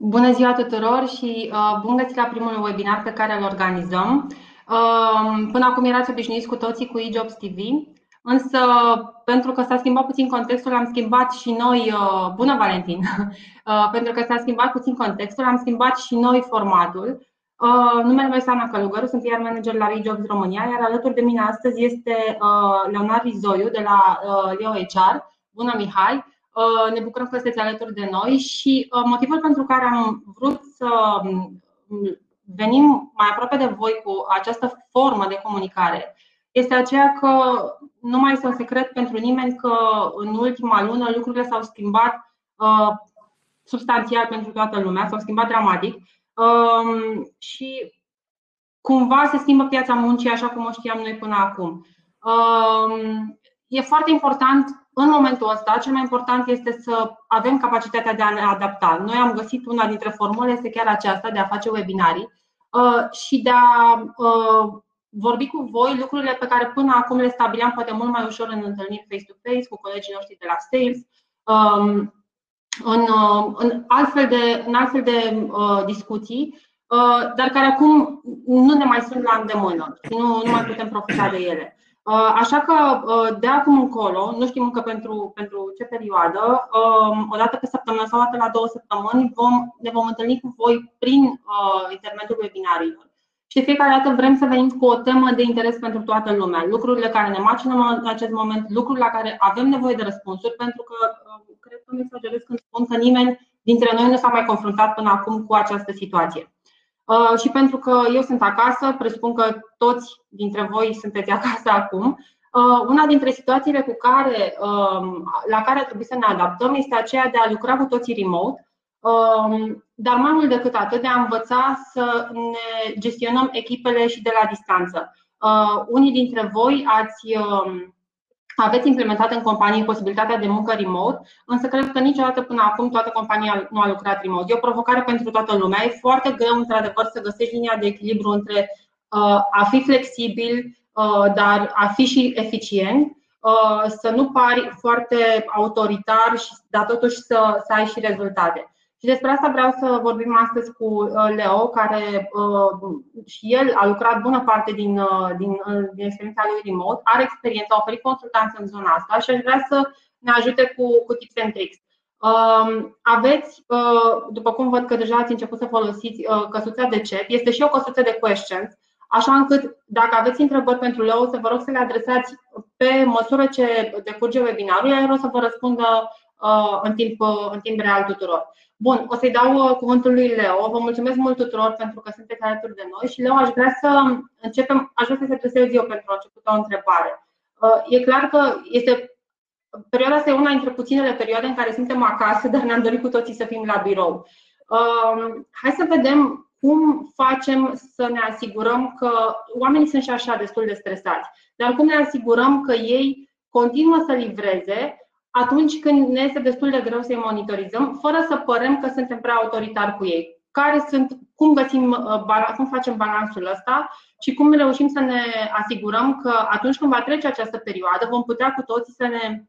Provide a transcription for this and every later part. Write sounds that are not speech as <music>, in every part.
Bună ziua tuturor și uh, bun găsit la primul webinar pe care îl organizăm. Uh, până acum erați obișnuiți cu toții cu eJobs TV, însă pentru că s-a schimbat puțin contextul, am schimbat și noi, uh, bună Valentin, <laughs> uh, pentru că s-a schimbat puțin contextul, am schimbat și noi formatul. Uh, numele meu este Ana Călugăru, sunt iar manager la eJobs România, iar alături de mine astăzi este uh, Leonard Rizoiu de la uh, Leo HR. Bună Mihai! Uh, ne bucurăm că sunteți alături de noi și uh, motivul pentru care am vrut să um, venim mai aproape de voi cu această formă de comunicare este aceea că nu mai este un secret pentru nimeni că în ultima lună lucrurile s-au schimbat uh, substanțial pentru toată lumea, s-au schimbat dramatic um, și cumva se schimbă piața muncii așa cum o știam noi până acum. Um, e foarte important în momentul ăsta, cel mai important este să avem capacitatea de a ne adapta. Noi am găsit una dintre formule, este chiar aceasta, de a face webinarii uh, și de a uh, vorbi cu voi lucrurile pe care până acum le stabileam poate mult mai ușor în întâlniri face-to-face cu colegii noștri de la sales, um, în, uh, în altfel de, în altfel de discuții, dar care acum nu ne mai sunt la îndemână și nu, nu mai putem profita de ele. Uh, așa că uh, de acum încolo, nu știm încă pentru, pentru ce perioadă, um, o dată pe săptămână sau o dată la două săptămâni, vom, ne vom întâlni cu voi prin uh, intermediul webinarilor. Și de fiecare dată vrem să venim cu o temă de interes pentru toată lumea. Lucrurile care ne macină în acest moment, lucruri la care avem nevoie de răspunsuri, pentru că cred că nu exagerez când spun că nimeni dintre noi nu s-a mai confruntat până acum cu această situație. Uh, și pentru că eu sunt acasă, presupun că toți dintre voi sunteți <laughs> acasă acum, uh, una dintre situațiile cu care, um, la care trebuie să ne adaptăm este aceea de a lucra cu toții remote, um, dar mai mult decât atât, de a învăța să ne gestionăm echipele și de la distanță. Uh, unii dintre voi ați um, aveți implementat în companie posibilitatea de muncă remote, însă cred că niciodată până acum toată compania nu a lucrat remote. E o provocare pentru toată lumea. E foarte greu, într-adevăr, să găsești linia de echilibru între uh, a fi flexibil, uh, dar a fi și eficient, uh, să nu pari foarte autoritar, dar totuși să, să ai și rezultate. Și despre asta vreau să vorbim astăzi cu uh, Leo, care uh, și el a lucrat bună parte din, uh, din, din experiența lui remote, are experiență, a oferit consultanță în zona asta și aș vrea să ne ajute cu, cu tips and tricks. Um, aveți, după cum văd că deja ați început să folosiți căsuța de chat, este și o căsuță de questions, așa încât dacă aveți întrebări pentru Leo, să vă rog să le adresați pe măsură ce decurge webinarul, iar o să vă răspundă în timp, în timp real tuturor. Bun, o să-i dau uh, cuvântul lui Leo. Vă mulțumesc mult tuturor pentru că sunteți alături de noi și Leo aș vrea să începem, aș vrea să se adresez eu pentru a început o întrebare. Uh, e clar că este perioada asta e una dintre puținele perioade în care suntem acasă, dar ne-am dorit cu toții să fim la birou. Uh, hai să vedem cum facem să ne asigurăm că oamenii sunt și așa destul de stresați, dar cum ne asigurăm că ei continuă să livreze atunci când ne este destul de greu să-i monitorizăm, fără să părem că suntem prea autoritari cu ei. Care sunt, cum, găsim, uh, cum facem balansul ăsta și cum reușim să ne asigurăm că atunci când va trece această perioadă vom putea cu toții să ne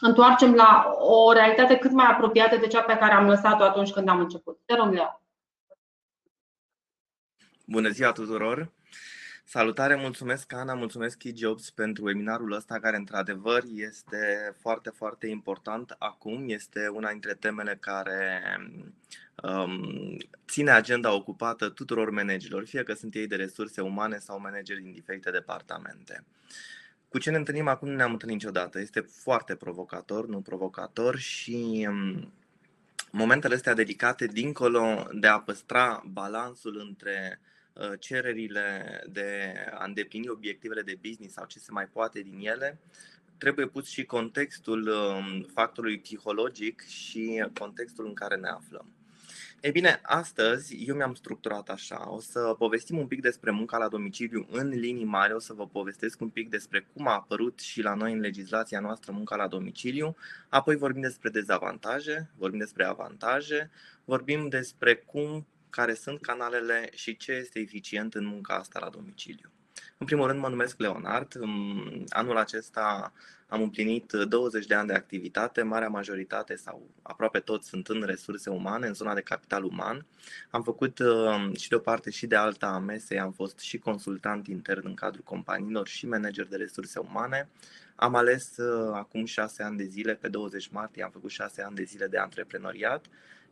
întoarcem la o realitate cât mai apropiată de cea pe care am lăsat-o atunci când am început. Te rog, Leo. Bună ziua tuturor! Salutare, mulțumesc Ana, mulțumesc Jobs pentru webinarul ăsta care într-adevăr este foarte, foarte important acum. Este una dintre temele care um, ține agenda ocupată tuturor managerilor, fie că sunt ei de resurse umane sau manageri din diferite departamente. Cu ce ne întâlnim acum nu ne-am întâlnit niciodată. Este foarte provocator, nu provocator și um, momentele astea dedicate dincolo de a păstra balansul între Uh, cererile de a îndeplini obiectivele de business sau ce se mai poate din ele, trebuie pus și contextul um, factorului psihologic și contextul în care ne aflăm. Ei bine, astăzi eu mi-am structurat așa. O să povestim un pic despre munca la domiciliu în linii mari, o să vă povestesc un pic despre cum a apărut și la noi în legislația noastră munca la domiciliu, apoi vorbim despre dezavantaje, vorbim despre avantaje, vorbim despre cum care sunt canalele și ce este eficient în munca asta la domiciliu. În primul rând mă numesc Leonard. Anul acesta am împlinit 20 de ani de activitate, marea majoritate sau aproape toți sunt în resurse umane, în zona de capital uman. Am făcut uh, și de o parte și de alta a mesei, am fost și consultant intern în cadrul companiilor și manager de resurse umane. Am ales uh, acum șase ani de zile, pe 20 martie am făcut șase ani de zile de antreprenoriat,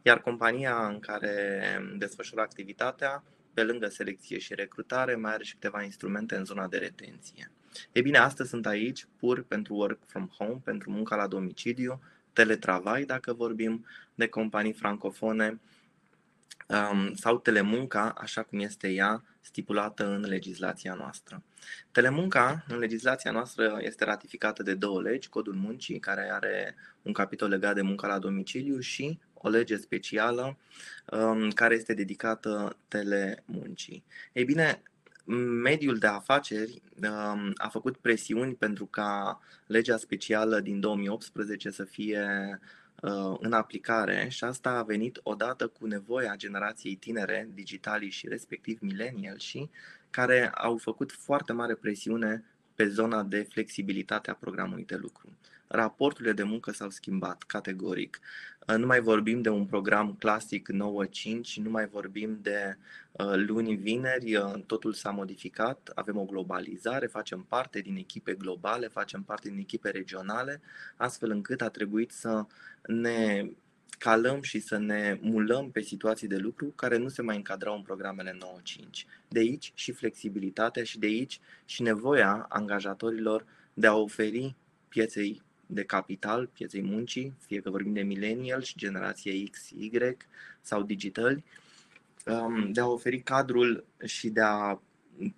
iar compania în care desfășur activitatea pe lângă selecție și recrutare, mai are și câteva instrumente în zona de retenție. E bine, astăzi sunt aici pur pentru work from home, pentru munca la domiciliu, teletravai, dacă vorbim de companii francofone, um, sau telemunca, așa cum este ea stipulată în legislația noastră. Telemunca, în legislația noastră, este ratificată de două legi, Codul Muncii, care are un capitol legat de munca la domiciliu și o lege specială um, care este dedicată telemuncii. Ei bine, mediul de afaceri um, a făcut presiuni pentru ca legea specială din 2018 să fie uh, în aplicare și asta a venit odată cu nevoia generației tinere, digitalii și respectiv millennial și care au făcut foarte mare presiune pe zona de flexibilitate a programului de lucru raporturile de muncă s-au schimbat categoric. Uh, nu mai vorbim de un program clasic 9-5, nu mai vorbim de uh, luni, vineri, uh, totul s-a modificat, avem o globalizare, facem parte din echipe globale, facem parte din echipe regionale, astfel încât a trebuit să ne calăm și să ne mulăm pe situații de lucru care nu se mai încadrau în programele 9-5. De aici și flexibilitatea și de aici și nevoia angajatorilor de a oferi pieței de capital, pieței muncii, fie că vorbim de millennial și generație X, Y sau digitali, um, de a oferi cadrul și de a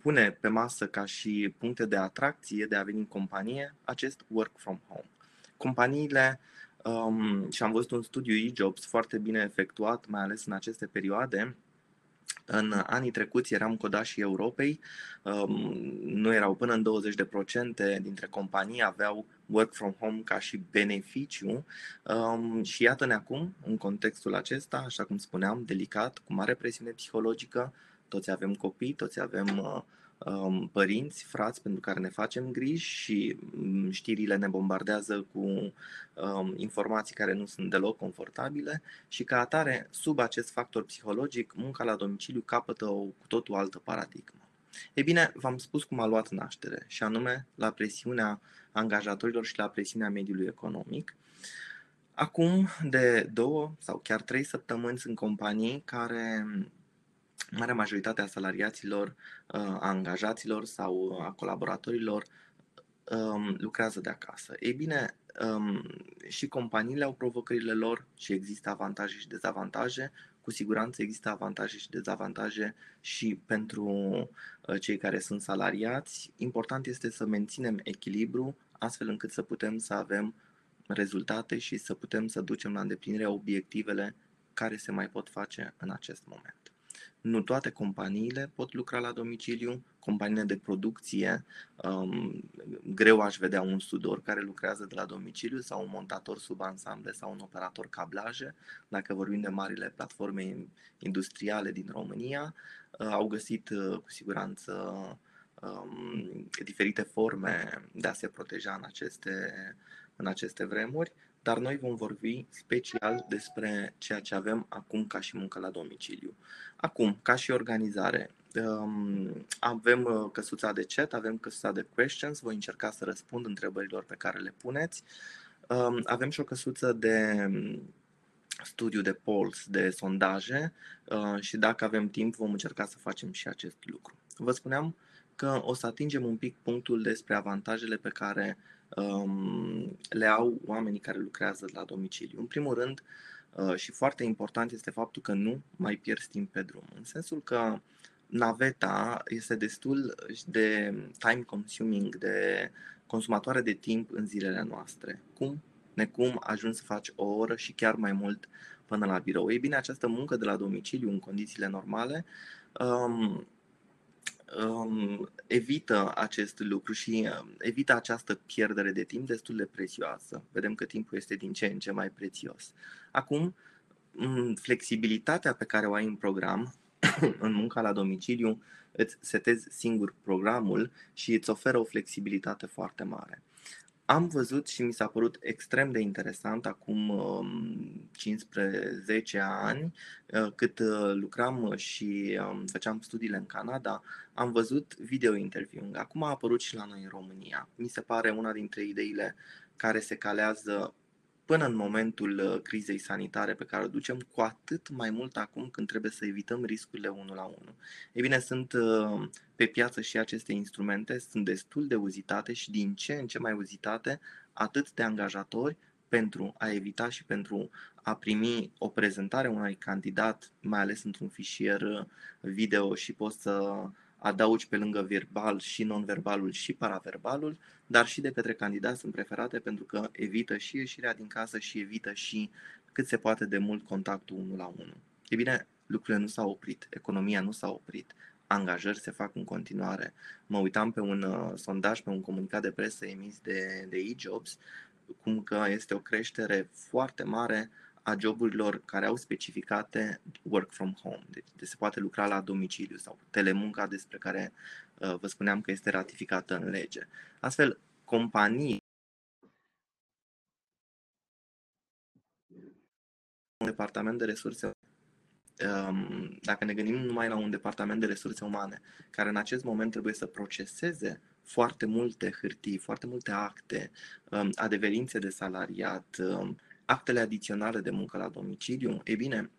pune pe masă ca și puncte de atracție de a veni în companie acest work from home. Companiile, um, și am văzut un studiu e-jobs foarte bine efectuat, mai ales în aceste perioade, în anii trecuți eram codașii Europei, um, nu erau până în 20% dintre companii aveau work from home ca și beneficiu. Um, și iată-ne acum, în contextul acesta, așa cum spuneam, delicat, cu mare presiune psihologică, toți avem copii, toți avem uh, um, părinți, frați pentru care ne facem griji și um, știrile ne bombardează cu um, informații care nu sunt deloc confortabile și ca atare, sub acest factor psihologic, munca la domiciliu capătă o cu totul altă paradigmă. E bine, v-am spus cum a luat naștere, și anume la presiunea angajatorilor și la presiunea mediului economic. Acum de două sau chiar trei săptămâni sunt companii care marea majoritate a salariaților, a angajaților sau a colaboratorilor um, lucrează de acasă. Ei bine, um, și companiile au provocările lor și există avantaje și dezavantaje. Cu siguranță există avantaje și dezavantaje și pentru uh, cei care sunt salariați. Important este să menținem echilibru astfel încât să putem să avem rezultate și să putem să ducem la îndeplinire obiectivele care se mai pot face în acest moment. Nu toate companiile pot lucra la domiciliu, companiile de producție, um, greu aș vedea un sudor care lucrează de la domiciliu sau un montator sub ansamble sau un operator cablaje, dacă vorbim de marile platforme industriale din România, uh, au găsit uh, cu siguranță um, diferite forme de a se proteja în aceste, în aceste vremuri dar noi vom vorbi special despre ceea ce avem acum ca și muncă la domiciliu. Acum, ca și organizare, um, avem uh, căsuța de chat, avem căsuța de questions, voi încerca să răspund întrebărilor pe care le puneți. Um, avem și o căsuță de um, studiu de polls, de sondaje uh, și dacă avem timp vom încerca să facem și acest lucru. Vă spuneam că o să atingem un pic punctul despre avantajele pe care um, le au oamenii care lucrează la domiciliu. În primul rând, uh, și foarte important este faptul că nu mai pierzi timp pe drum, în sensul că naveta este destul de time consuming, de consumatoare de timp în zilele noastre. Cum? Necum ajungi să faci o oră și chiar mai mult până la birou. Ei bine, această muncă de la domiciliu în condițiile normale um, um, evită acest lucru și um, evită această pierdere de timp destul de prețioasă. Vedem că timpul este din ce în ce mai prețios. Acum, flexibilitatea pe care o ai în program <coughs> în munca la domiciliu îți setezi singur programul și îți oferă o flexibilitate foarte mare. Am văzut și mi s-a părut extrem de interesant acum 15-10 um, ani, uh, cât uh, lucram și um, făceam studiile în Canada, am văzut video interviewing. Acum a apărut și la noi în România. Mi se pare una dintre ideile care se calează până în momentul uh, crizei sanitare pe care o ducem, cu atât mai mult acum când trebuie să evităm riscurile unul la unul. Ei bine, sunt uh, pe piață și aceste instrumente, sunt destul de uzitate și din ce în ce mai uzitate atât de angajatori pentru a evita și pentru a primi o prezentare unui candidat, mai ales într-un fișier uh, video și poți să adaugi pe lângă verbal și non-verbalul și paraverbalul, dar și de către candidați sunt preferate pentru că evită și ieșirea din casă și evită și cât se poate de mult contactul unul la unul. E bine, lucrurile nu s-au oprit, economia nu s-a oprit, angajări se fac în continuare. Mă uitam pe un uh, sondaj, pe un comunicat de presă emis de, de e-jobs, cum că este o creștere foarte mare a joburilor care au specificate work from home, deci de se poate lucra la domiciliu sau telemunca despre care uh, vă spuneam că este ratificată în lege. Astfel, companii un departament de resurse um, dacă ne gândim numai la un departament de resurse umane, care în acest moment trebuie să proceseze foarte multe hârtii, foarte multe acte, um, adeverințe de salariat, um, actele adiționale de muncă la domiciliu, e bine,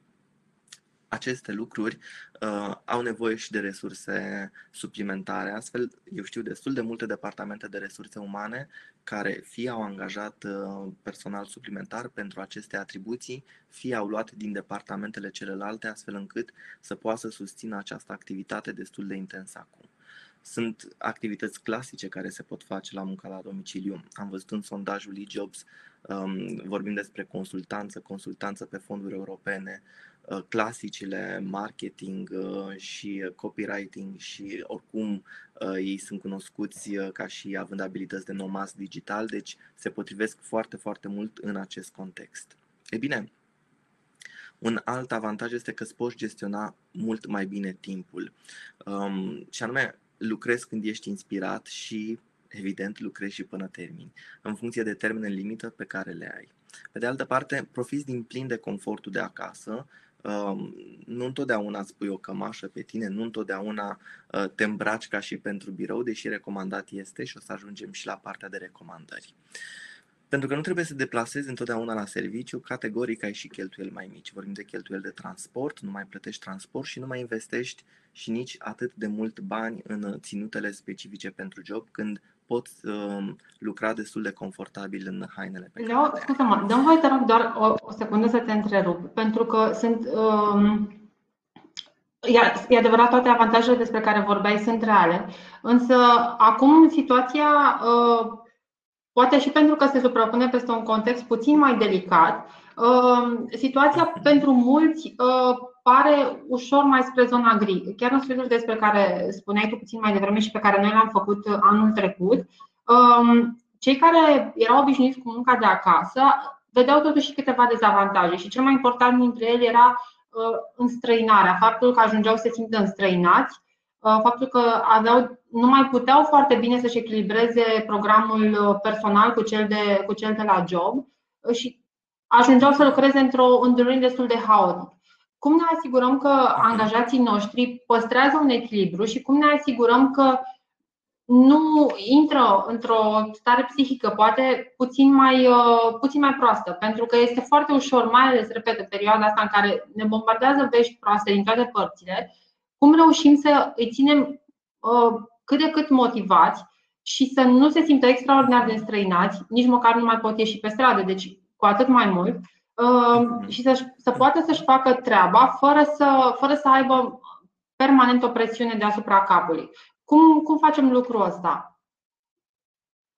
aceste lucruri uh, au nevoie și de resurse suplimentare. Astfel, eu știu destul de multe departamente de resurse umane care fie au angajat uh, personal suplimentar pentru aceste atribuții, fie au luat din departamentele celelalte, astfel încât să poată să susțină această activitate destul de intensă acum. Sunt activități clasice care se pot face la munca la domiciliu. Am văzut în sondajul eJobs, um, vorbim despre consultanță, consultanță pe fonduri europene, uh, clasicile marketing uh, și copywriting și oricum uh, ei sunt cunoscuți ca și având abilități de nomas digital, deci se potrivesc foarte, foarte mult în acest context. E bine, un alt avantaj este că îți poți gestiona mult mai bine timpul. Um, și anume, lucrezi când ești inspirat și, evident, lucrezi și până termini, în funcție de termene limită pe care le ai. Pe de altă parte, profiți din plin de confortul de acasă, um, nu întotdeauna îți pui o cămașă pe tine, nu întotdeauna uh, te îmbraci ca și pentru birou, deși recomandat este și o să ajungem și la partea de recomandări. Pentru că nu trebuie să deplasezi întotdeauna la serviciu, categoric ai și cheltuieli mai mici. Vorbim de cheltuieli de transport, nu mai plătești transport și nu mai investești și nici atât de mult bani în ținutele specifice pentru job, când poți uh, lucra destul de confortabil în hainele pe care le Scuze-mă, dă voi te rog doar o, o secundă să te întrerup, pentru că sunt... Um... E adevărat, toate avantajele despre care vorbeai sunt reale, însă acum situația uh, poate și pentru că se suprapune peste un context puțin mai delicat, uh, situația pentru mulți uh, pare ușor mai spre zona gri. Chiar în studiul despre care spuneai tu puțin mai devreme și pe care noi l-am făcut anul trecut, um, cei care erau obișnuiți cu munca de acasă vedeau totuși câteva dezavantaje și cel mai important dintre ele era înstrăinarea, faptul că ajungeau să se simtă înstrăinați, faptul că aveau nu mai puteau foarte bine să-și echilibreze programul uh, personal cu cel de, cu cel de la job uh, și ajungeau să lucreze într-o îndelungire destul de haotic. Cum ne asigurăm că angajații noștri păstrează un echilibru și cum ne asigurăm că nu intră într-o stare psihică poate puțin mai, uh, puțin mai proastă, pentru că este foarte ușor, mai ales, repet, în perioada asta în care ne bombardează vești proaste din toate părțile, cum reușim să îi ținem cât de cât motivați și să nu se simtă extraordinar de înstrăinați, nici măcar nu mai pot ieși pe stradă, deci cu atât mai mult, uh, și să, să poată să-și facă treaba fără să, fără să aibă permanent o presiune deasupra capului. Cum, cum facem lucrul ăsta?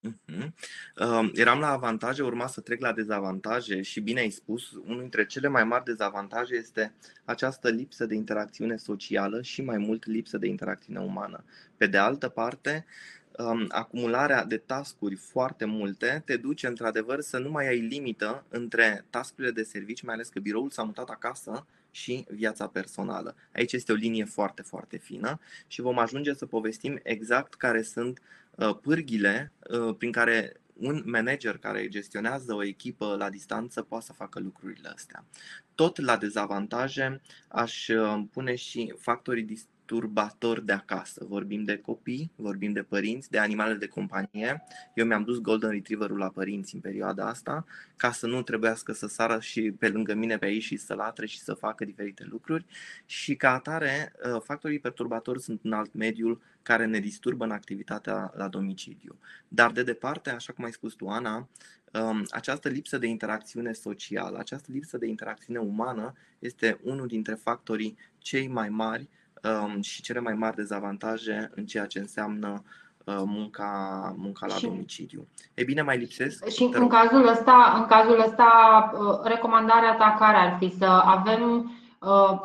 Uh-huh. Uh, eram la avantaje, urma să trec la dezavantaje și bine ai spus, unul dintre cele mai mari dezavantaje este această lipsă de interacțiune socială și mai mult lipsă de interacțiune umană. Pe de altă parte, um, acumularea de tascuri foarte multe te duce într-adevăr să nu mai ai limită între tascurile de servici, mai ales că biroul s-a mutat acasă și viața personală. Aici este o linie foarte, foarte fină și vom ajunge să povestim exact care sunt uh, pârghile uh, prin care un manager care gestionează o echipă la distanță poate să facă lucrurile astea. Tot la dezavantaje aș uh, pune și factorii perturbator de acasă. Vorbim de copii, vorbim de părinți, de animale de companie. Eu mi-am dus Golden Retriever-ul la părinți în perioada asta ca să nu trebuiască să sară și pe lângă mine pe aici și să latre și să facă diferite lucruri și ca atare uh, factorii perturbatori sunt în alt mediul care ne disturbă în activitatea la domiciliu. Dar de departe, așa cum ai spus tu, Ana, um, această lipsă de interacțiune socială, această lipsă de interacțiune umană este unul dintre factorii cei mai mari um, și cele mai mari dezavantaje în ceea ce înseamnă uh, munca, munca la și, domiciliu. E bine, mai lipsesc? Și în cazul, ăsta, în cazul ăsta, uh, recomandarea ta care ar fi? Să avem uh,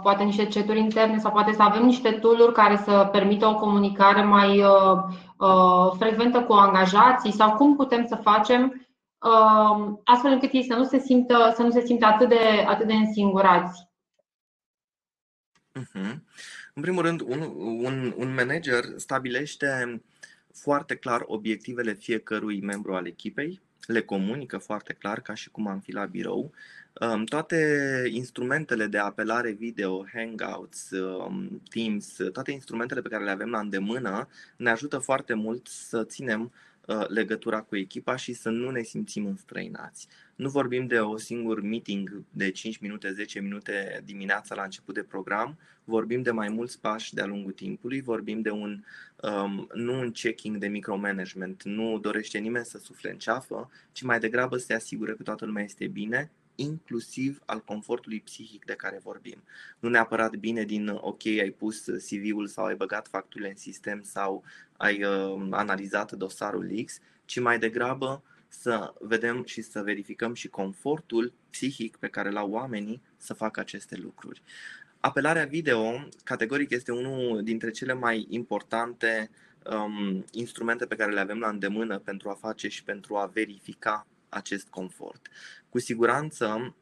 poate niște ceturi interne sau poate să avem niște tool care să permită o comunicare mai uh, uh, frecventă cu angajații sau cum putem să facem uh, astfel încât ei să nu se simtă, să nu se simtă atât de, atât de însingurați. Uh-huh. În primul rând, un, un, un manager stabilește foarte clar obiectivele fiecărui membru al echipei, le comunică foarte clar, ca și cum am fi la birou. Um, toate instrumentele de apelare video, Hangouts, um, Teams, toate instrumentele pe care le avem la îndemână ne ajută foarte mult să ținem uh, legătura cu echipa și să nu ne simțim înstrăinați. Nu vorbim de o singur meeting de 5 minute, 10 minute dimineața la început de program, vorbim de mai mulți pași de-a lungul timpului, vorbim de un, um, nu un checking de micromanagement, nu dorește nimeni să sufle în ceafă, ci mai degrabă să se asigure că toată lumea este bine, inclusiv al confortului psihic de care vorbim. Nu neapărat bine din ok, ai pus CV-ul sau ai băgat facturile în sistem sau ai uh, analizat dosarul X, ci mai degrabă să vedem și să verificăm și confortul psihic pe care l-au oamenii să facă aceste lucruri. Apelarea video, categoric, este unul dintre cele mai importante um, instrumente pe care le avem la îndemână pentru a face și pentru a verifica acest confort. Cu siguranță,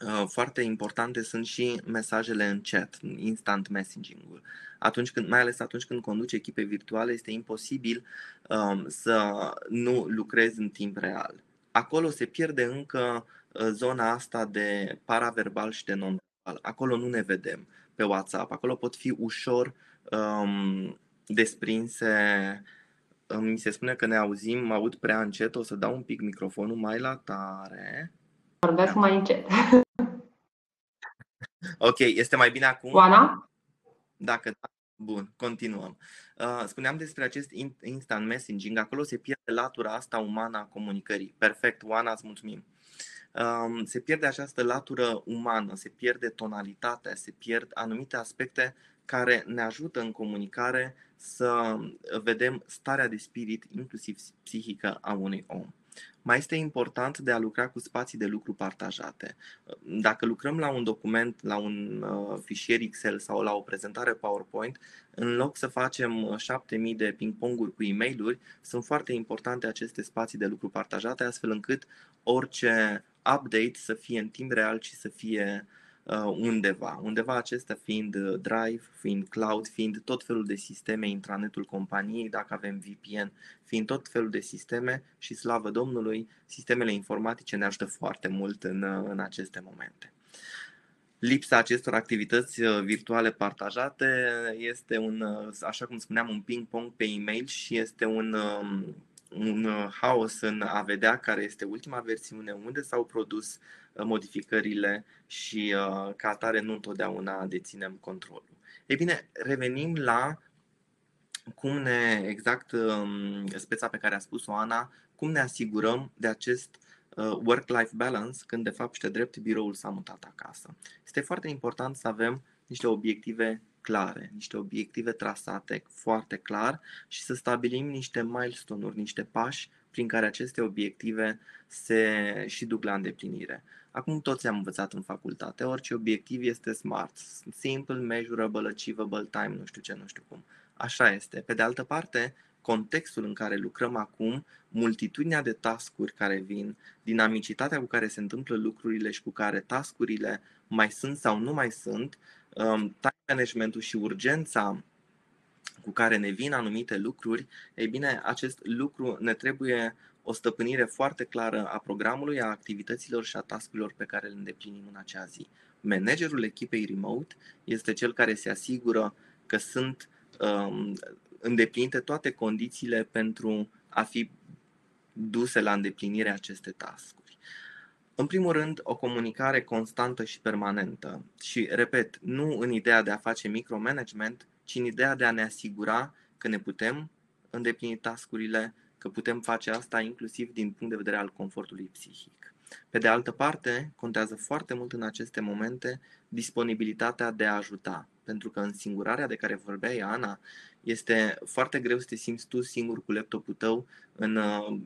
uh, foarte importante sunt și mesajele în chat, instant messaging-ul. Atunci când, mai ales atunci când conduci echipe virtuale, este imposibil um, să nu lucrezi în timp real. Acolo se pierde încă uh, zona asta de paraverbal și de non Acolo nu ne vedem pe WhatsApp. Acolo pot fi ușor um, desprinse. Mi se spune că ne auzim, mă aud prea încet, o să dau un pic microfonul mai la tare. Vorbesc mai încet. <laughs> Ok, este mai bine acum? Oana? Dacă da, bun, continuăm. Uh, spuneam despre acest instant messaging, acolo se pierde latura asta umană a comunicării. Perfect, Oana, îți mulțumim se pierde această latură umană, se pierde tonalitatea, se pierd anumite aspecte care ne ajută în comunicare să vedem starea de spirit, inclusiv psihică, a unui om. Mai este important de a lucra cu spații de lucru partajate. Dacă lucrăm la un document, la un uh, fișier Excel sau la o prezentare PowerPoint, în loc să facem 7000 de ping-ponguri cu e mail sunt foarte importante aceste spații de lucru partajate, astfel încât orice update să fie în timp real și să fie uh, undeva. Undeva acesta fiind uh, Drive, fiind Cloud, fiind tot felul de sisteme, intranetul companiei, dacă avem VPN, fiind tot felul de sisteme și slavă Domnului, sistemele informatice ne ajută foarte mult în, uh, în aceste momente. Lipsa acestor activități virtuale partajate este un, așa cum spuneam, un ping-pong pe e-mail și este un, um, un uh, haos în a vedea care este ultima versiune, unde s-au produs uh, modificările și uh, ca atare nu întotdeauna deținem controlul. Ei bine, revenim la cum ne, exact um, speța pe care a spus-o Ana, cum ne asigurăm de acest work-life balance când de fapt și drept biroul s-a mutat acasă. Este foarte important să avem niște obiective clare, niște obiective trasate foarte clar și să stabilim niște milestone-uri, niște pași prin care aceste obiective se și duc la îndeplinire. Acum toți am învățat în facultate, orice obiectiv este SMART, Simple, Measurable, Achievable, Time, nu știu ce, nu știu cum. Așa este. Pe de altă parte, contextul în care lucrăm acum, multitudinea de tascuri care vin, dinamicitatea cu care se întâmplă lucrurile și cu care tascurile mai sunt sau nu mai sunt, um, time managementul și urgența cu care ne vin anumite lucruri, ei bine, acest lucru ne trebuie o stăpânire foarte clară a programului, a activităților și a tascurilor pe care le îndeplinim în acea zi. Managerul echipei remote este cel care se asigură că sunt um, îndeplinite toate condițiile pentru a fi duse la îndeplinire aceste tascuri. În primul rând, o comunicare constantă și permanentă. Și, repet, nu în ideea de a face micromanagement, ci în ideea de a ne asigura că ne putem îndeplini tascurile, că putem face asta inclusiv din punct de vedere al confortului psihic. Pe de altă parte, contează foarte mult în aceste momente disponibilitatea de a ajuta, pentru că în singurarea de care vorbea Ana, este foarte greu să te simți tu singur cu laptopul tău în uh,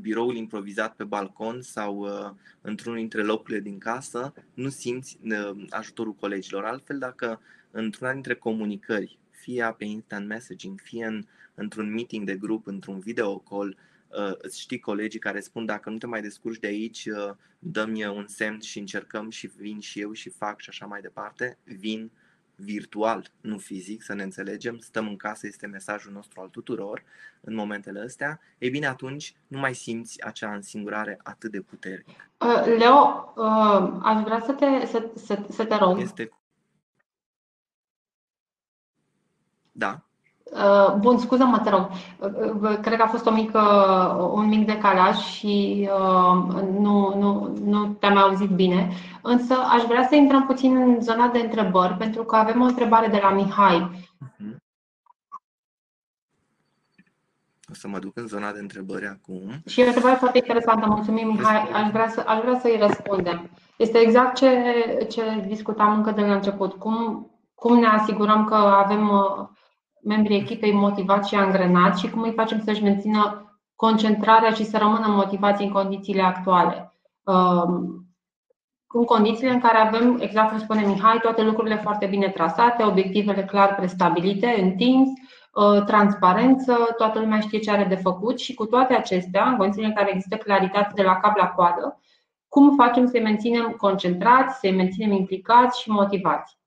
biroul improvizat pe balcon sau uh, într-unul dintre locurile din casă, nu simți uh, ajutorul colegilor. Altfel, dacă într-una dintre comunicări, fie pe instant messaging, fie în, într-un meeting de grup, într-un video call, îți știi colegii care spun dacă nu te mai descurci de aici, dă-mi un semn și încercăm și vin și eu și fac și așa mai departe, vin virtual, nu fizic, să ne înțelegem, stăm în casă, este mesajul nostru al tuturor în momentele astea, ei bine, atunci nu mai simți acea însingurare atât de puternică. Uh, Leo, uh, aș vrea să te, să, să, să te rog. Este... Da. Uh, bun, scuză-mă, te rog. Uh, cred că a fost o mică, un mic decalaj și uh, nu, nu, nu te-am auzit bine. Însă aș vrea să intrăm puțin în zona de întrebări, pentru că avem o întrebare de la Mihai. Uh-huh. O să mă duc în zona de întrebări acum. Și e o întrebare foarte interesantă. Mulțumim, Mihai. Aș vrea, să, aș vrea să-i răspundem. Este exact ce, ce discutam încă de la început. Cum, cum ne asigurăm că avem membrii echipei motivați și angrenați și cum îi facem să-și mențină concentrarea și să rămână motivați în condițiile actuale. Um, în condițiile în care avem, exact cum spune Mihai, toate lucrurile foarte bine trasate, obiectivele clar prestabilite în Teams, uh, transparență, toată lumea știe ce are de făcut și cu toate acestea, în condițiile în care există claritate de la cap la coadă, cum facem să-i menținem concentrați, să-i menținem implicați și motivați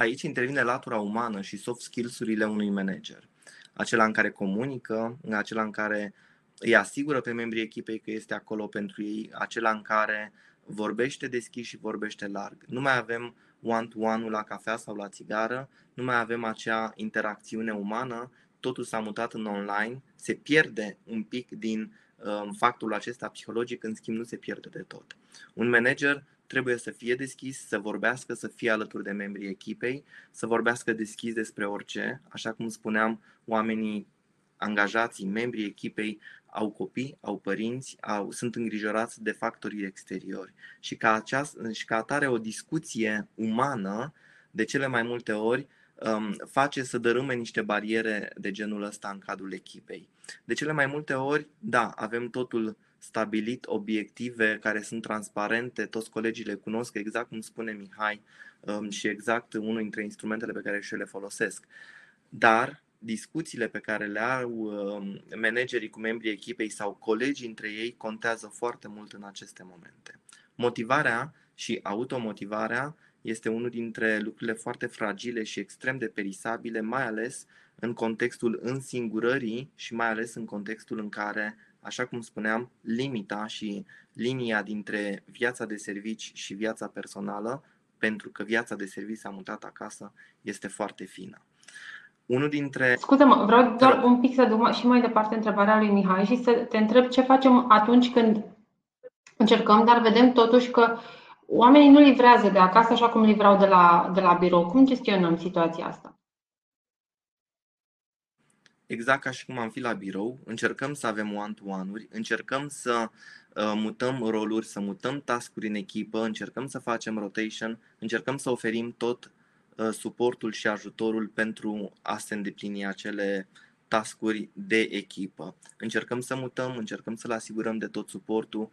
aici intervine latura umană și soft skills-urile unui manager. Acela în care comunică, acela în care îi asigură pe membrii echipei că este acolo pentru ei, acela în care vorbește deschis și vorbește larg. Nu mai avem one-to-one-ul la cafea sau la țigară, nu mai avem acea interacțiune umană, totul s-a mutat în online, se pierde un pic din um, factul acesta psihologic, în schimb nu se pierde de tot. Un manager trebuie să fie deschis, să vorbească, să fie alături de membrii echipei, să vorbească deschis despre orice. Așa cum spuneam, oamenii angajații, membrii echipei au copii, au părinți, au, sunt îngrijorați de factorii exteriori. Și ca, aceast, și ca atare o discuție umană, de cele mai multe ori, um, face să dărâme niște bariere de genul ăsta în cadrul echipei. De cele mai multe ori, da, avem totul stabilit obiective care sunt transparente, toți colegii le cunosc, exact cum spune Mihai, um, și exact unul dintre instrumentele pe care și le folosesc. Dar discuțiile pe care le au um, managerii cu membrii echipei sau colegii între ei contează foarte mult în aceste momente. Motivarea și automotivarea este unul dintre lucrurile foarte fragile și extrem de perisabile, mai ales în contextul însingurării și mai ales în contextul în care așa cum spuneam, limita și linia dintre viața de servici și viața personală, pentru că viața de servici s-a mutat acasă, este foarte fină. Unul dintre. Scuze-mă, vreau doar un pic să duc și mai departe întrebarea lui Mihai și să te întreb ce facem atunci când încercăm, dar vedem totuși că oamenii nu livrează de acasă așa cum livrau de la, de la birou. Cum gestionăm situația asta? Exact ca și cum am fi la birou, încercăm să avem one-to-one-uri, încercăm să uh, mutăm roluri, să mutăm tascuri în echipă, încercăm să facem rotation, încercăm să oferim tot uh, suportul și ajutorul pentru a se îndeplini acele tascuri de echipă. Încercăm să mutăm, încercăm să-l asigurăm de tot suportul.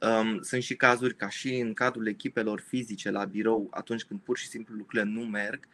Um, sunt și cazuri ca și în cadrul echipelor fizice la birou, atunci când pur și simplu lucrurile nu merg.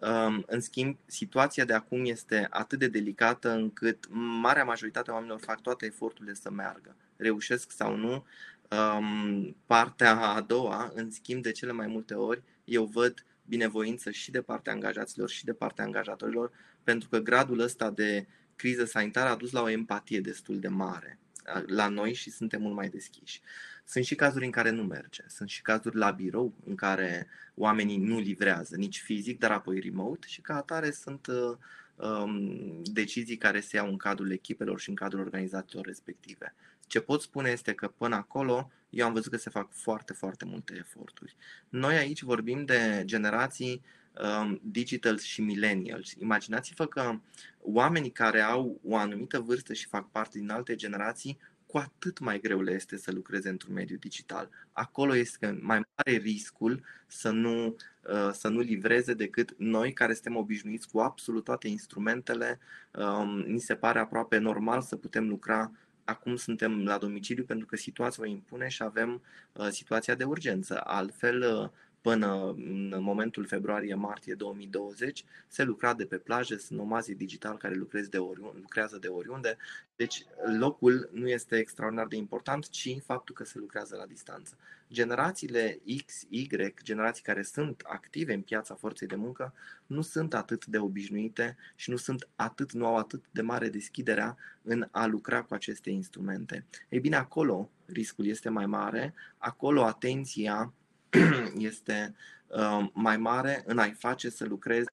Um, în schimb, situația de acum este atât de delicată încât marea majoritate a oamenilor fac toate eforturile să meargă. Reușesc sau nu. Um, partea a doua, în schimb, de cele mai multe ori, eu văd binevoință și de partea angajaților și de partea angajatorilor, pentru că gradul ăsta de criză sanitară a dus la o empatie destul de mare la noi și suntem mult mai deschiși. Sunt și cazuri în care nu merge. Sunt și cazuri la birou în care oamenii nu livrează nici fizic, dar apoi remote și ca atare sunt uh, um, decizii care se iau în cadrul echipelor și în cadrul organizațiilor respective. Ce pot spune este că până acolo eu am văzut că se fac foarte, foarte multe eforturi. Noi aici vorbim de generații um, digitals și millennials. Imaginați-vă că oamenii care au o anumită vârstă și fac parte din alte generații, cu atât mai greu le este să lucreze într-un mediu digital. Acolo este mai mare riscul să nu, uh, să nu livreze decât noi care suntem obișnuiți cu absolut toate instrumentele. Um, ni se pare aproape normal să putem lucra acum suntem la domiciliu pentru că situația o impune și avem uh, situația de urgență. Altfel, uh, până în momentul februarie-martie 2020 se lucra de pe plajă, sunt nomazi digital care lucrează de, oriunde, lucrează de oriunde. Deci locul nu este extraordinar de important, ci faptul că se lucrează la distanță. Generațiile X, Y, generații care sunt active în piața forței de muncă, nu sunt atât de obișnuite și nu sunt atât, nu au atât de mare deschiderea în a lucra cu aceste instrumente. Ei bine, acolo riscul este mai mare, acolo atenția <clears throat> este uh, mai mare în a-i face să lucreze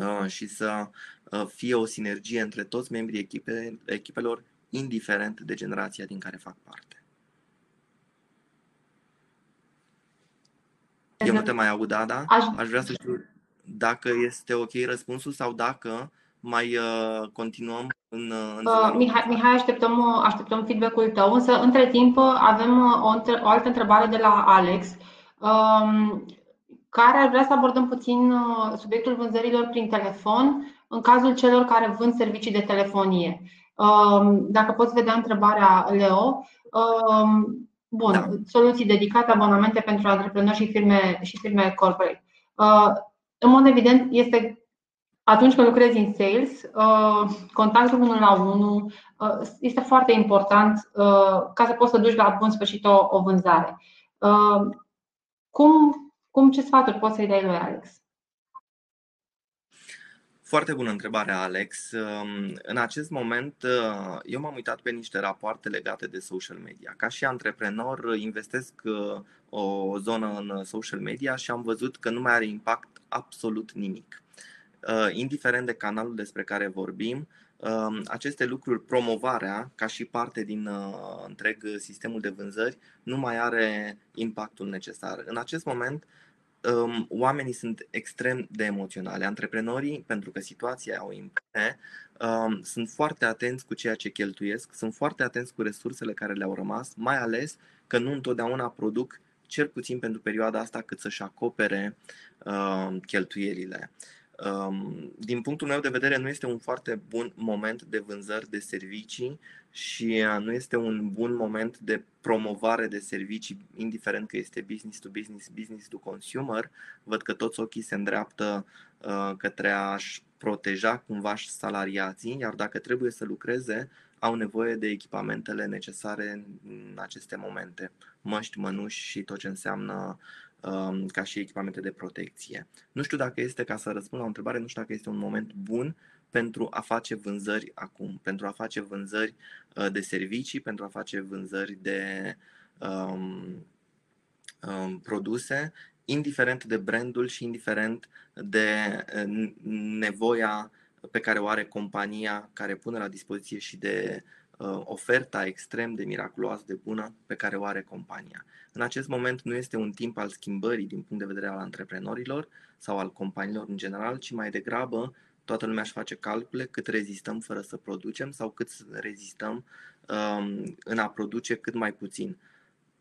uh, și să uh, fie o sinergie între toți membrii echipe, echipelor, indiferent de generația din care fac parte. Eu nu te mai aud, Ada. Aș, Aș vrea să știu dacă este ok răspunsul sau dacă mai uh, continuăm în, în uh, Mihai, Mihai, așteptăm, așteptăm feedback-ul tău, însă între timp avem o, o altă întrebare de la Alex, um, care ar vrea să abordăm puțin uh, subiectul vânzărilor prin telefon în cazul celor care vând servicii de telefonie. Um, dacă poți vedea întrebarea, Leo. Um, bun, da. soluții dedicate, abonamente pentru antreprenori și firme, și firme corporate. Uh, în mod evident, este atunci când lucrezi în sales, uh, contactul 1 la 1 uh, este foarte important uh, ca să poți să duci la bun sfârșit o, o vânzare. Cum, cum ce sfaturi poți să-i dai lui Alex? Foarte bună întrebare, Alex. Um, în acest moment, eu m-am uitat pe niște rapoarte legate de social media. Ca și antreprenor, investesc o zonă în social media și am văzut că nu mai are impact absolut nimic. Uh, indiferent de canalul despre care vorbim, um, aceste lucruri, promovarea ca și parte din uh, întreg sistemul de vânzări, nu mai are impactul necesar. În acest moment, um, oamenii sunt extrem de emoționale. Antreprenorii, pentru că situația o impune, um, sunt foarte atenți cu ceea ce cheltuiesc, sunt foarte atenți cu resursele care le-au rămas, mai ales că nu întotdeauna produc cel puțin pentru perioada asta cât să-și acopere uh, cheltuielile. Um, din punctul meu de vedere, nu este un foarte bun moment de vânzări de servicii și uh, nu este un bun moment de promovare de servicii, indiferent că este business to business, business to consumer. Văd că toți ochii se îndreaptă uh, către a-și proteja cumva salariații, iar dacă trebuie să lucreze, au nevoie de echipamentele necesare în aceste momente, măști, mănuși și tot ce înseamnă Um, ca și echipamente de protecție. Nu știu dacă este, ca să răspund la o întrebare, nu știu dacă este un moment bun pentru a face vânzări acum, pentru a face vânzări uh, de servicii, pentru a face vânzări de um, um, produse, indiferent de brandul și indiferent de uh, nevoia pe care o are compania care pune la dispoziție și de uh, oferta extrem de miraculoasă de bună pe care o are compania. În acest moment nu este un timp al schimbării din punct de vedere al antreprenorilor sau al companiilor în general, ci mai degrabă toată lumea își face calcule cât rezistăm fără să producem sau cât rezistăm um, în a produce cât mai puțin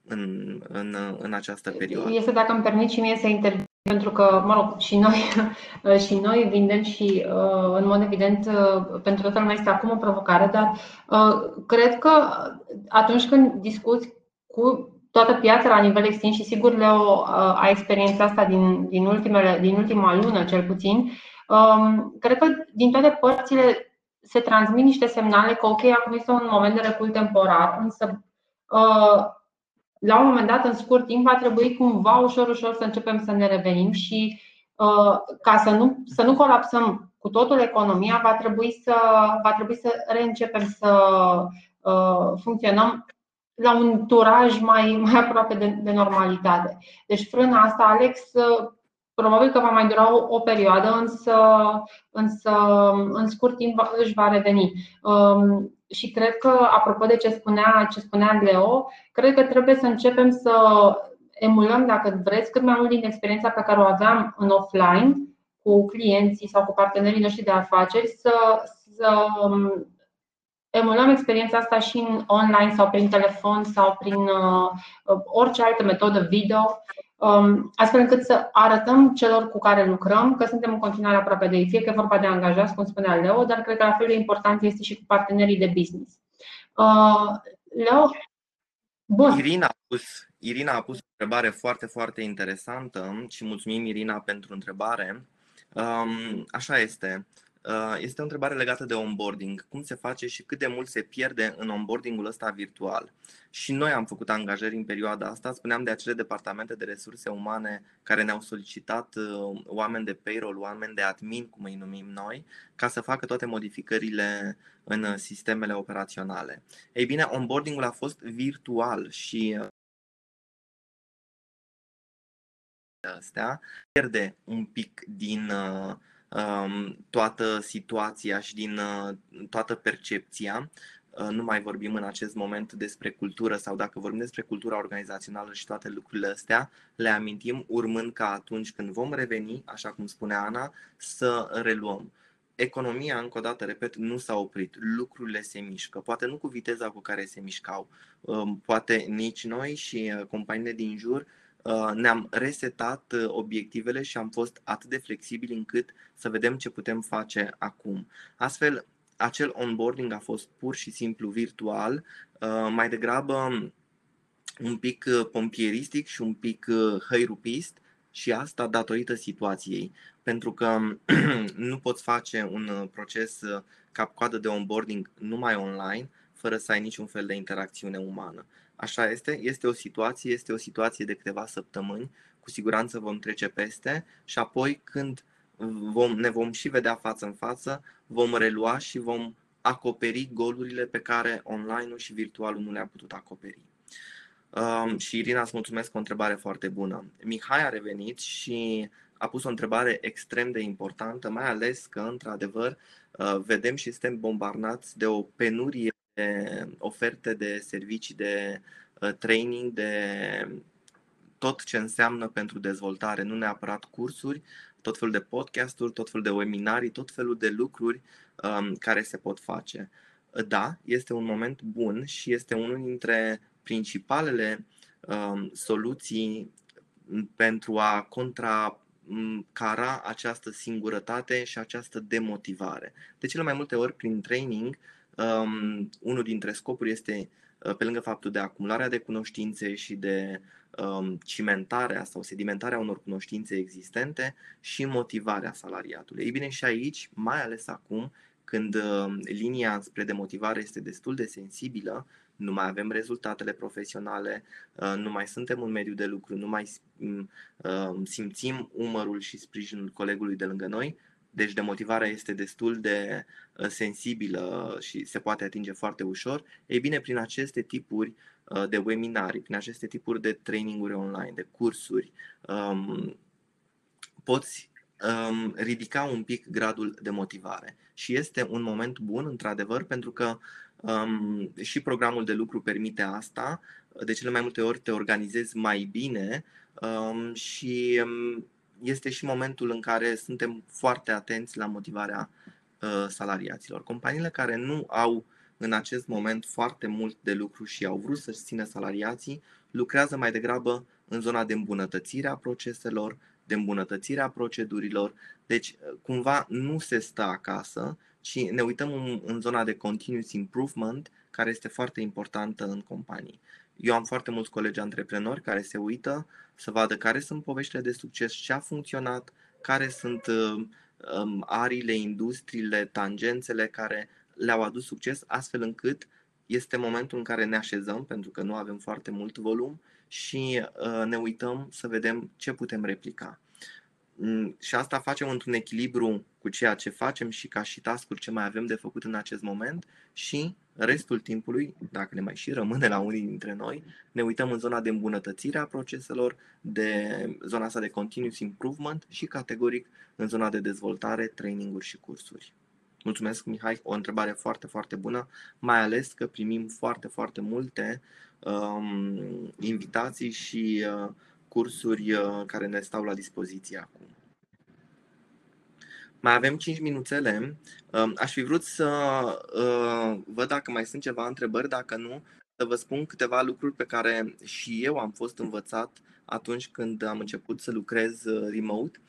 în, în, în această perioadă. Este, dacă îmi permit și mie să intervin, pentru că, mă rog, și noi, <laughs> și noi vindem și, uh, în mod evident, uh, pentru toată lumea este acum o provocare, dar uh, cred că atunci când discuți cu toată piața la nivel extins și sigur Leo a experiența asta din, din, ultimele, din ultima lună cel puțin. Um, cred că din toate părțile se transmit niște semnale că ok, acum este un moment de recul temporar, însă uh, la un moment dat, în scurt timp, va trebui cumva ușor, ușor să începem să ne revenim și uh, ca să nu, să nu colapsăm cu totul economia, va trebui să, va trebui să reîncepem să uh, funcționăm la un turaj mai, <laughs> mai aproape de, de normalitate. Deci frâna asta, Alex, probabil că va mai dura o, o perioadă, însă, însă în scurt timp își va reveni. Um, și cred că, apropo de ce spunea, ce spunea Leo, cred că trebuie să începem să emulăm, dacă vreți, cât mai mult din experiența pe care o aveam în offline cu clienții sau cu partenerii noștri de afaceri, să, să um, emulăm experiența asta și în online sau prin telefon sau prin uh, orice altă metodă video, um, astfel încât să arătăm celor cu care lucrăm că suntem în continuare aproape de ei, fie că e vorba de angajați, cum spunea Leo, dar cred că la fel de important este și cu partenerii de business. Uh, Leo? Bun. Irina a pus, Irina a pus o întrebare foarte, foarte interesantă și mulțumim, Irina, pentru întrebare. Um, așa este. Uh, este o întrebare legată de onboarding. Cum se face și cât de mult se pierde în onboardingul ăsta virtual? Și noi am făcut angajări în perioada asta, spuneam de acele departamente de resurse umane care ne-au solicitat uh, oameni de payroll, oameni de admin, cum îi numim noi, ca să facă toate modificările în sistemele operaționale. Ei bine, onboardingul a fost virtual și uh, astea pierde un pic din uh, Um, toată situația și din uh, toată percepția. Uh, nu mai vorbim în acest moment despre cultură sau dacă vorbim despre cultura organizațională și toate lucrurile astea, le amintim urmând ca atunci când vom reveni, așa cum spunea Ana, să reluăm. Economia, încă o dată, repet, nu s-a oprit. Lucrurile se mișcă. Poate nu cu viteza cu care se mișcau. Um, poate nici noi și uh, companiile din jur Uh, ne-am resetat uh, obiectivele și am fost atât de flexibili încât să vedem ce putem face acum. Astfel, acel onboarding a fost pur și simplu virtual, uh, mai degrabă un pic pompieristic și un pic hăirupist și asta datorită situației. Pentru că <clears throat> nu poți face un proces cap-coadă de onboarding numai online, fără să ai niciun fel de interacțiune umană. Așa este, este o situație, este o situație de câteva săptămâni, cu siguranță vom trece peste și apoi când vom, ne vom și vedea față în față, vom relua și vom acoperi golurile pe care online-ul și virtualul nu le-a putut acoperi. Um, și Irina, îți mulțumesc o întrebare foarte bună. Mihai a revenit și a pus o întrebare extrem de importantă, mai ales că, într-adevăr, uh, vedem și suntem bombardați de o penurie de oferte de servicii de uh, training, de tot ce înseamnă pentru dezvoltare, nu neapărat cursuri, tot felul de podcasturi, tot felul de webinarii, tot felul de lucruri um, care se pot face. Da, este un moment bun și este unul dintre principalele um, soluții pentru a contracara această singurătate și această demotivare. De cele mai multe ori, prin training, Um, unul dintre scopuri este, uh, pe lângă faptul de acumularea de cunoștințe și de um, cimentarea sau sedimentarea unor cunoștințe existente și motivarea salariatului. Ei bine, și aici, mai ales acum, când uh, linia spre demotivare este destul de sensibilă, nu mai avem rezultatele profesionale, uh, nu mai suntem în mediu de lucru, nu mai uh, simțim umărul și sprijinul colegului de lângă noi, deci demotivarea este destul de uh, sensibilă și se poate atinge foarte ușor. Ei bine, prin aceste tipuri uh, de webinarii, prin aceste tipuri de traininguri online, de cursuri, um, poți um, ridica un pic gradul de motivare. Și este un moment bun, într-adevăr, pentru că um, și programul de lucru permite asta. De cele mai multe ori te organizezi mai bine și este și momentul în care suntem foarte atenți la motivarea uh, salariaților. Companiile care nu au în acest moment foarte mult de lucru și au vrut să-și țină salariații, lucrează mai degrabă în zona de îmbunătățire a proceselor, de îmbunătățire a procedurilor. Deci, uh, cumva nu se stă acasă, ci ne uităm în, în zona de continuous improvement, care este foarte importantă în companii. Eu am foarte mulți colegi antreprenori care se uită să vadă care sunt poveștile de succes, ce a funcționat, care sunt uh, um, ariile, industriile, tangențele care le-au adus succes, astfel încât este momentul în care ne așezăm, pentru că nu avem foarte mult volum, și uh, ne uităm să vedem ce putem replica. Mm, și asta facem într-un echilibru cu ceea ce facem și ca și task ce mai avem de făcut în acest moment și restul timpului, dacă ne mai și rămâne la unii dintre noi, ne uităm în zona de îmbunătățire a proceselor, de zona asta de continuous improvement și categoric în zona de dezvoltare, traininguri și cursuri. Mulțumesc, Mihai, o întrebare foarte, foarte bună, mai ales că primim foarte, foarte multe um, invitații și uh, cursuri uh, care ne stau la dispoziție acum. Mai avem 5 minuțele. Um, aș fi vrut să uh, văd dacă mai sunt ceva întrebări, dacă nu, să vă spun câteva lucruri pe care și eu am fost învățat atunci când am început să lucrez uh, remote.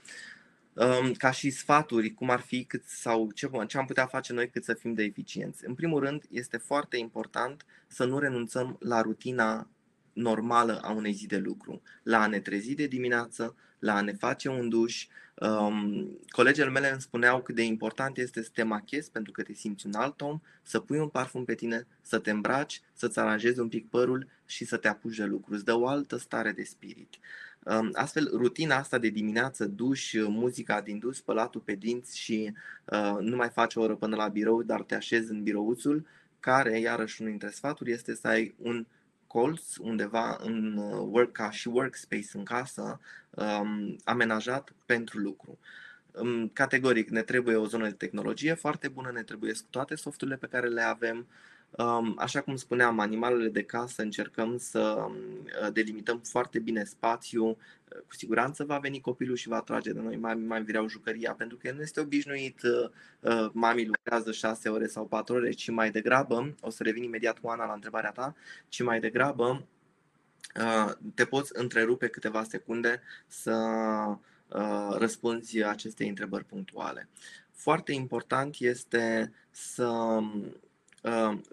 Um, ca și sfaturi, cum ar fi cât, sau ce, ce am putea face noi cât să fim de eficienți. În primul rând, este foarte important să nu renunțăm la rutina normală a unei zi de lucru, la a ne trezi de dimineață, la a ne face un duș. Um, colegele mele îmi spuneau cât de important este să te machezi pentru că te simți un alt om, să pui un parfum pe tine, să te îmbraci, să-ți aranjezi un pic părul și să te apuci de lucru. Îți dă o altă stare de spirit. Um, astfel, rutina asta de dimineață, duș, muzica din dus, spălatul pe dinți și uh, nu mai faci o oră până la birou, dar te așezi în birouțul, care, iarăși, unul dintre sfaturi este să ai un colț undeva în uh, work ca și workspace în casă um, amenajat pentru lucru. Um, categoric ne trebuie o zonă de tehnologie foarte bună, ne trebuie toate softurile pe care le avem, Um, așa cum spuneam, animalele de casă încercăm să um, delimităm foarte bine spațiu. Cu siguranță va veni copilul și va trage de noi, mami, mai vreau jucăria, pentru că el nu este obișnuit, uh, uh, mami lucrează 6 ore sau 4 ore, ci mai degrabă, o să revin imediat cu Ana la întrebarea ta, ci mai degrabă uh, te poți întrerupe câteva secunde să răspunzi acestei întrebări punctuale. Foarte important este să Uh,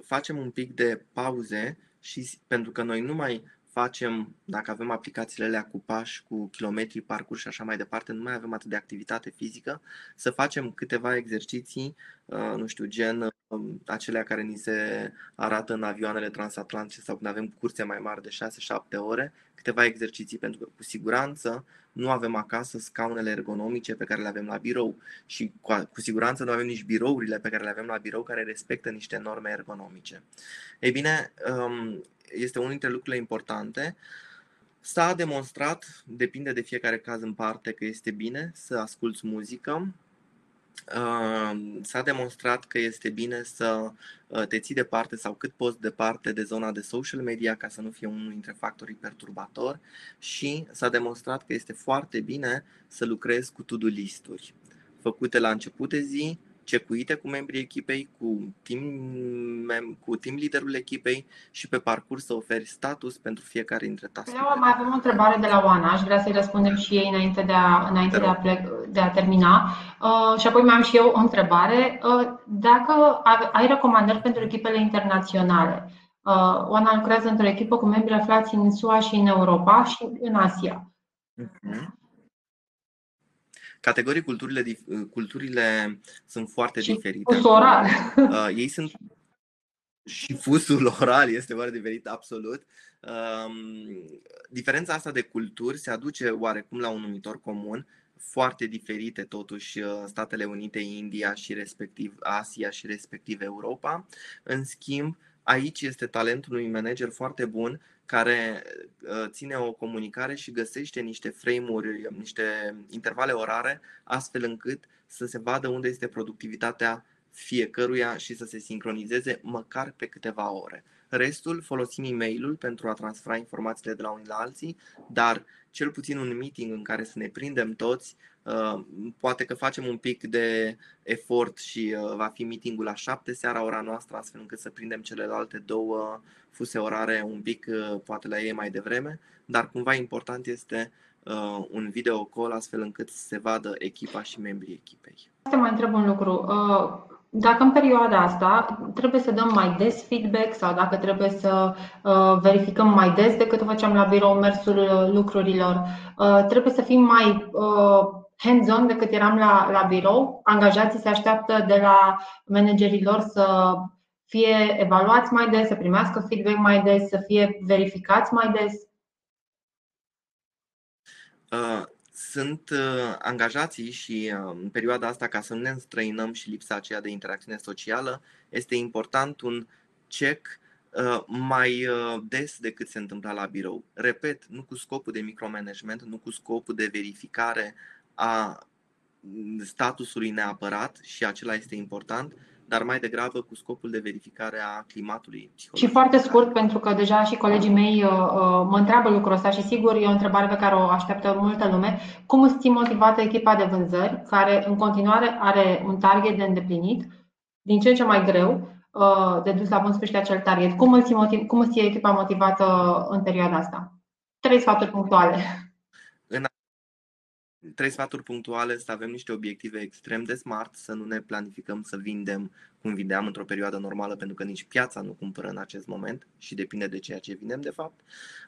facem un pic de pauze și pentru că noi nu mai facem, dacă avem aplicațiile alea cu pași, cu kilometri parcurs și așa mai departe, nu mai avem atât de activitate fizică, să facem câteva exerciții, uh, nu știu, gen um, acelea care ni se arată în avioanele transatlantice sau când avem curse mai mari de 6-7 ore, câteva exerciții, pentru că cu siguranță nu avem acasă scaunele ergonomice pe care le avem la birou și cu, cu siguranță nu avem nici birourile pe care le avem la birou care respectă niște norme ergonomice. Ei bine, um, este unul dintre lucrurile importante. S-a demonstrat, depinde de fiecare caz în parte, că este bine să asculți muzică, s-a demonstrat că este bine să uh, te ții departe sau cât poți departe de zona de social media ca să nu fie unul dintre factorii perturbatori și s-a demonstrat că este foarte bine să lucrezi cu to-do listuri făcute la început de zi, cecuite cu membrii echipei, cu team, cu team liderul echipei și pe parcurs să oferi status pentru fiecare dintre task Mai avem o întrebare de la Oana, aș vrea să-i răspundem și ei înainte de a, înainte de a, plec, de a termina. Uh, și apoi mai am și eu o întrebare. Uh, dacă ai recomandări pentru echipele internaționale, uh, Oana lucrează într-o echipă cu membri aflați în SUA și în Europa și în Asia. Uh-huh. Categorii culturile, culturile sunt foarte și diferite. Fusul oral. Uh, ei sunt și fusul oral este foarte diferit, absolut. Um, diferența asta de culturi se aduce oarecum la un numitor comun, foarte diferite totuși uh, Statele Unite, India și respectiv Asia și respectiv Europa. În schimb, aici este talentul unui manager foarte bun care uh, ține o comunicare și găsește niște frame-uri, niște intervale orare, astfel încât să se vadă unde este productivitatea fiecăruia și să se sincronizeze măcar pe câteva ore. Restul folosim e-mailul pentru a transfera informațiile de la unii la alții, dar cel puțin un meeting în care să ne prindem toți, uh, poate că facem un pic de efort și uh, va fi meetingul la 7 seara ora noastră, astfel încât să prindem celelalte două fuse orare un pic, uh, poate la ei mai devreme, dar cumva important este un video call astfel încât să se vadă echipa și membrii echipei. Să mai întreb un lucru dacă în perioada asta trebuie să dăm mai des feedback sau dacă trebuie să uh, verificăm mai des decât o făceam la birou mersul uh, lucrurilor, uh, trebuie să fim mai hands-on decât eram la, la birou. Angajații se așteaptă de la managerii lor să fie evaluați mai des, să primească feedback mai des, să fie verificați mai des. sunt uh, angajații și uh, în perioada asta, ca să nu ne înstrăinăm și lipsa aceea de interacțiune socială, este important un check uh, mai des decât se întâmpla la birou. Repet, nu cu scopul de micromanagement, nu cu scopul de verificare a statusului neapărat și acela este important, dar mai degrabă cu scopul de verificare a climatului psihologic. Și foarte scurt, pentru că deja și colegii mei uh, uh, mă întreabă lucrul ăsta și sigur e o întrebare pe care o așteaptă multă lume. Cum îți ții motivată echipa de vânzări, care în continuare are un target de îndeplinit, din ce în ce mai greu, uh, de dus la bun sfârșit acel target? Cum îți ții, motiv- cum îți ții echipa motivată în perioada asta? Trei sfaturi punctuale. În trei sfaturi punctuale, să avem niște obiective extrem de smart, să nu ne planificăm să vindem cum vindeam într-o perioadă normală, pentru că nici piața nu cumpără în acest moment și depinde de ceea ce vindem de fapt.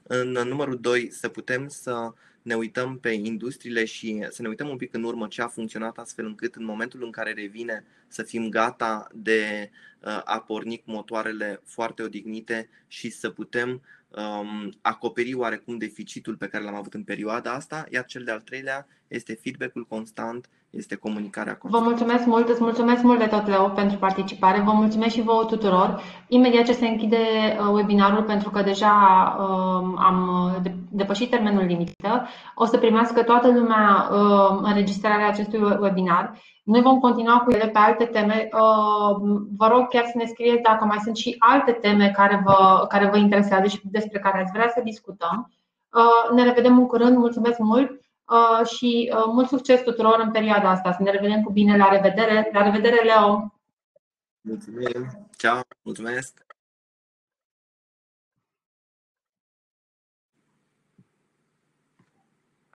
În numărul 2, să putem să ne uităm pe industriile și să ne uităm un pic în urmă ce a funcționat astfel încât în momentul în care revine să fim gata de uh, a porni cu motoarele foarte odihnite și să putem um, acoperi oarecum deficitul pe care l-am avut în perioada asta, iar cel de-al treilea este feedback-ul constant, este comunicarea constantă. Vă mulțumesc mult, îți mulțumesc mult de tot, Leo, pentru participare. Vă mulțumesc și vouă tuturor. Imediat ce se închide uh, webinarul, pentru că deja um, am depășit termenul limită, o să primească toată lumea um, înregistrarea acestui webinar. Noi vom continua cu ele pe alte teme. Uh, vă rog chiar să ne scrieți dacă mai sunt și alte teme care vă, care vă interesează și despre care ați vrea să discutăm. Uh, ne revedem în curând. Mulțumesc mult uh, și mult succes tuturor în perioada asta. Să ne revedem cu bine. La revedere. La revedere, Leo. Mulțumim. Ciao. Mulțumesc.